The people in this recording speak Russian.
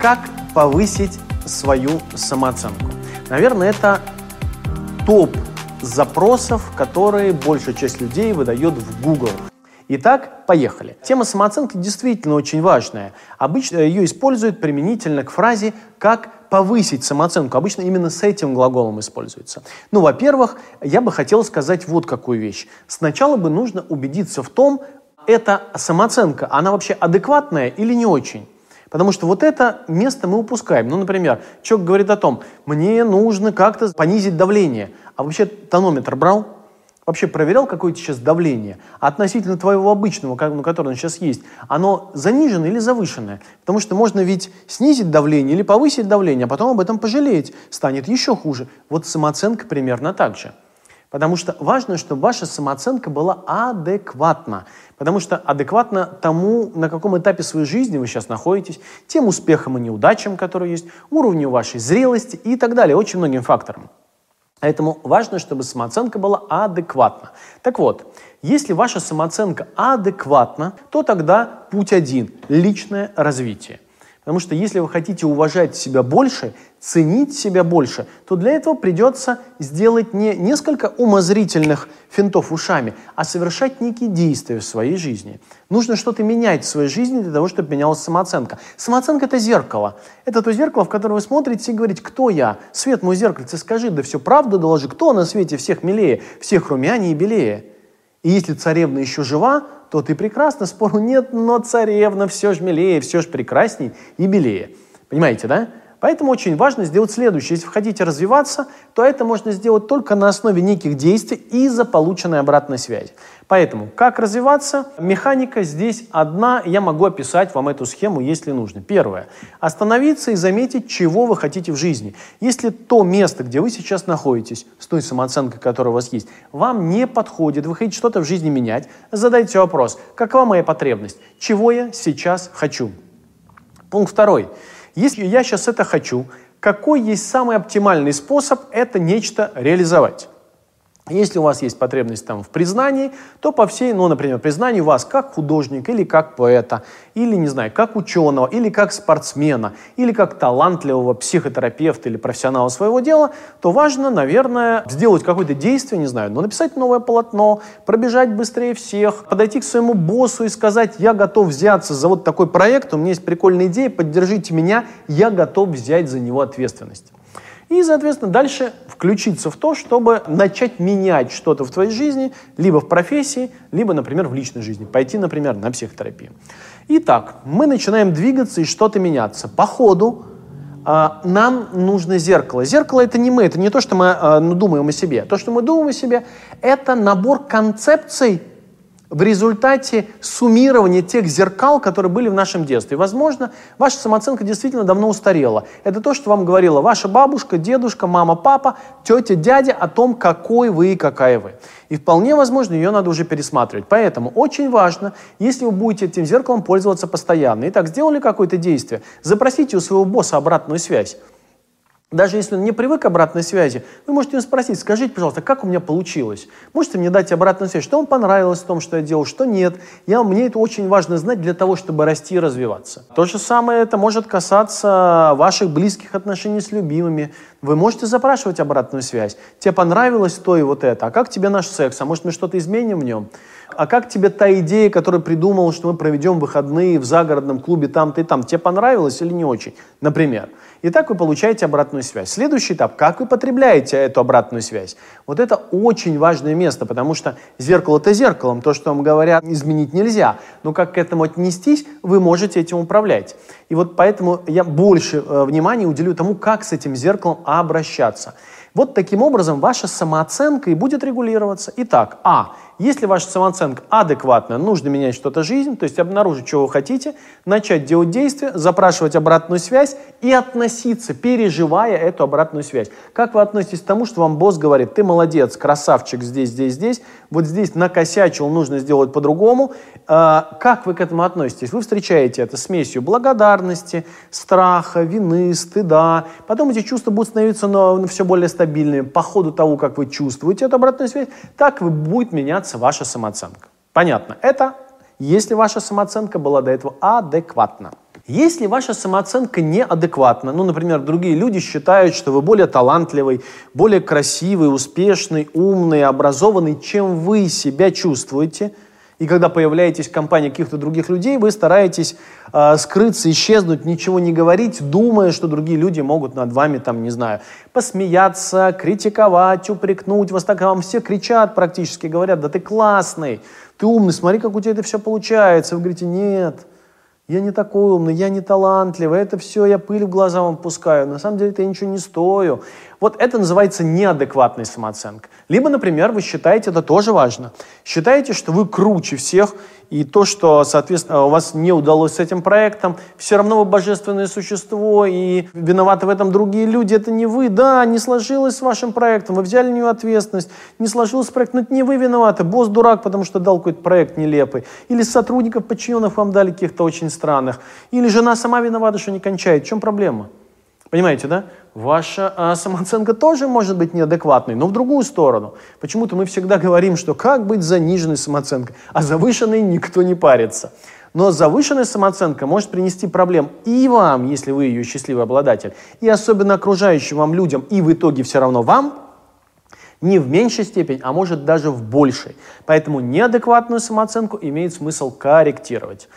Как повысить свою самооценку? Наверное, это топ запросов, которые большая часть людей выдает в Google. Итак, поехали. Тема самооценки действительно очень важная. Обычно ее используют применительно к фразе «как повысить самооценку». Обычно именно с этим глаголом используется. Ну, во-первых, я бы хотел сказать вот какую вещь. Сначала бы нужно убедиться в том, эта самооценка, она вообще адекватная или не очень. Потому что вот это место мы упускаем. Ну, например, человек говорит о том, мне нужно как-то понизить давление. А вообще тонометр брал? Вообще проверял какое-то сейчас давление относительно твоего обычного, которое сейчас есть, оно заниженное или завышенное? Потому что можно ведь снизить давление или повысить давление, а потом об этом пожалеть, станет еще хуже. Вот самооценка примерно так же. Потому что важно, чтобы ваша самооценка была адекватна. Потому что адекватно тому, на каком этапе своей жизни вы сейчас находитесь, тем успехам и неудачам, которые есть, уровню вашей зрелости и так далее, очень многим факторам. Поэтому важно, чтобы самооценка была адекватна. Так вот, если ваша самооценка адекватна, то тогда путь один – личное развитие. Потому что если вы хотите уважать себя больше, ценить себя больше, то для этого придется сделать не несколько умозрительных финтов ушами, а совершать некие действия в своей жизни. Нужно что-то менять в своей жизни для того, чтобы менялась самооценка. Самооценка – это зеркало. Это то зеркало, в которое вы смотрите и говорите, кто я? Свет мой зеркальце, скажи, да все правду доложи, кто на свете всех милее, всех румянее и белее? И если царевна еще жива, то ты прекрасна, спору нет, но царевна все ж милее, все ж прекрасней и белее. Понимаете, да? Поэтому очень важно сделать следующее. Если вы хотите развиваться, то это можно сделать только на основе неких действий и за полученной обратной связи. Поэтому, как развиваться? Механика здесь одна. Я могу описать вам эту схему, если нужно. Первое. Остановиться и заметить, чего вы хотите в жизни. Если то место, где вы сейчас находитесь, с той самооценкой, которая у вас есть, вам не подходит, вы хотите что-то в жизни менять, задайте вопрос. Какова моя потребность? Чего я сейчас хочу? Пункт второй. Если я сейчас это хочу, какой есть самый оптимальный способ это нечто реализовать? Если у вас есть потребность там, в признании, то по всей, ну, например, признанию вас как художника или как поэта, или, не знаю, как ученого, или как спортсмена, или как талантливого психотерапевта или профессионала своего дела, то важно, наверное, сделать какое-то действие, не знаю, ну, написать новое полотно, пробежать быстрее всех, подойти к своему боссу и сказать, я готов взяться за вот такой проект, у меня есть прикольная идея, поддержите меня, я готов взять за него ответственность. И, соответственно, дальше включиться в то, чтобы начать менять что-то в твоей жизни, либо в профессии, либо, например, в личной жизни. Пойти, например, на психотерапию. Итак, мы начинаем двигаться и что-то меняться. По ходу а, нам нужно зеркало. Зеркало это не мы, это не то, что мы а, ну, думаем о себе. То, что мы думаем о себе, это набор концепций, в результате суммирования тех зеркал, которые были в нашем детстве. Возможно, ваша самооценка действительно давно устарела. Это то, что вам говорила ваша бабушка, дедушка, мама, папа, тетя, дядя о том, какой вы и какая вы. И вполне возможно, ее надо уже пересматривать. Поэтому очень важно, если вы будете этим зеркалом пользоваться постоянно. Итак, сделали какое-то действие, запросите у своего босса обратную связь. Даже если он не привык к обратной связи, вы можете его спросить, скажите, пожалуйста, как у меня получилось? Можете мне дать обратную связь, что вам понравилось в том, что я делал, что нет? Я, мне это очень важно знать для того, чтобы расти и развиваться. То же самое это может касаться ваших близких отношений с любимыми. Вы можете запрашивать обратную связь. Тебе понравилось то и вот это. А как тебе наш секс? А может мы что-то изменим в нем? А как тебе та идея, которую придумал, что мы проведем выходные в загородном клубе там-то и там? Тебе понравилось или не очень? Например. И так вы получаете обратную связь. Следующий этап, как вы потребляете эту обратную связь. Вот это очень важное место, потому что зеркало это зеркалом, то, что вам говорят, изменить нельзя. Но как к этому отнестись, вы можете этим управлять. И вот поэтому я больше э, внимания уделю тому, как с этим зеркалом обращаться. Вот таким образом ваша самооценка и будет регулироваться. Итак, а, если ваша самооценка адекватная, нужно менять что-то в жизни, то есть обнаружить, чего вы хотите, начать делать действия, запрашивать обратную связь и относиться, переживая эту обратную связь. Как вы относитесь к тому, что вам босс говорит, ты молодец, красавчик здесь, здесь, здесь, вот здесь накосячил, нужно сделать по-другому. А, как вы к этому относитесь? Вы встречаете это смесью благодарности, страха, вины, стыда. Потом эти чувства будут становиться но, все более стабильными. По ходу того, как вы чувствуете эту обратную связь, так вы будет меняться ваша самооценка. Понятно. Это если ваша самооценка была до этого адекватна. Если ваша самооценка неадекватна, ну, например, другие люди считают, что вы более талантливый, более красивый, успешный, умный, образованный, чем вы себя чувствуете, и когда появляетесь в компании каких-то других людей, вы стараетесь э, скрыться, исчезнуть, ничего не говорить, думая, что другие люди могут над вами, там, не знаю, посмеяться, критиковать, упрекнуть. Вас так вам все кричат практически, говорят, да ты классный, ты умный, смотри, как у тебя это все получается. Вы говорите, нет, я не такой умный, я не талантливый, это все, я пыль в глаза вам пускаю, на самом деле это я ничего не стою. Вот это называется неадекватная самооценка. Либо, например, вы считаете, это тоже важно, считаете, что вы круче всех, и то, что, соответственно, у вас не удалось с этим проектом, все равно вы божественное существо, и виноваты в этом другие люди, это не вы. Да, не сложилось с вашим проектом, вы взяли на нее ответственность, не сложился проект, но это не вы виноваты, босс дурак, потому что дал какой-то проект нелепый. Или сотрудников, подчиненных вам дали каких-то очень странных. Или жена сама виновата, что не кончает. В чем проблема? Понимаете, да? Ваша а, самооценка тоже может быть неадекватной, но в другую сторону. Почему-то мы всегда говорим, что как быть заниженной самооценкой, а завышенной никто не парится. Но завышенная самооценка может принести проблем и вам, если вы ее счастливый обладатель, и особенно окружающим вам людям, и в итоге все равно вам, не в меньшей степени, а может даже в большей. Поэтому неадекватную самооценку имеет смысл корректировать.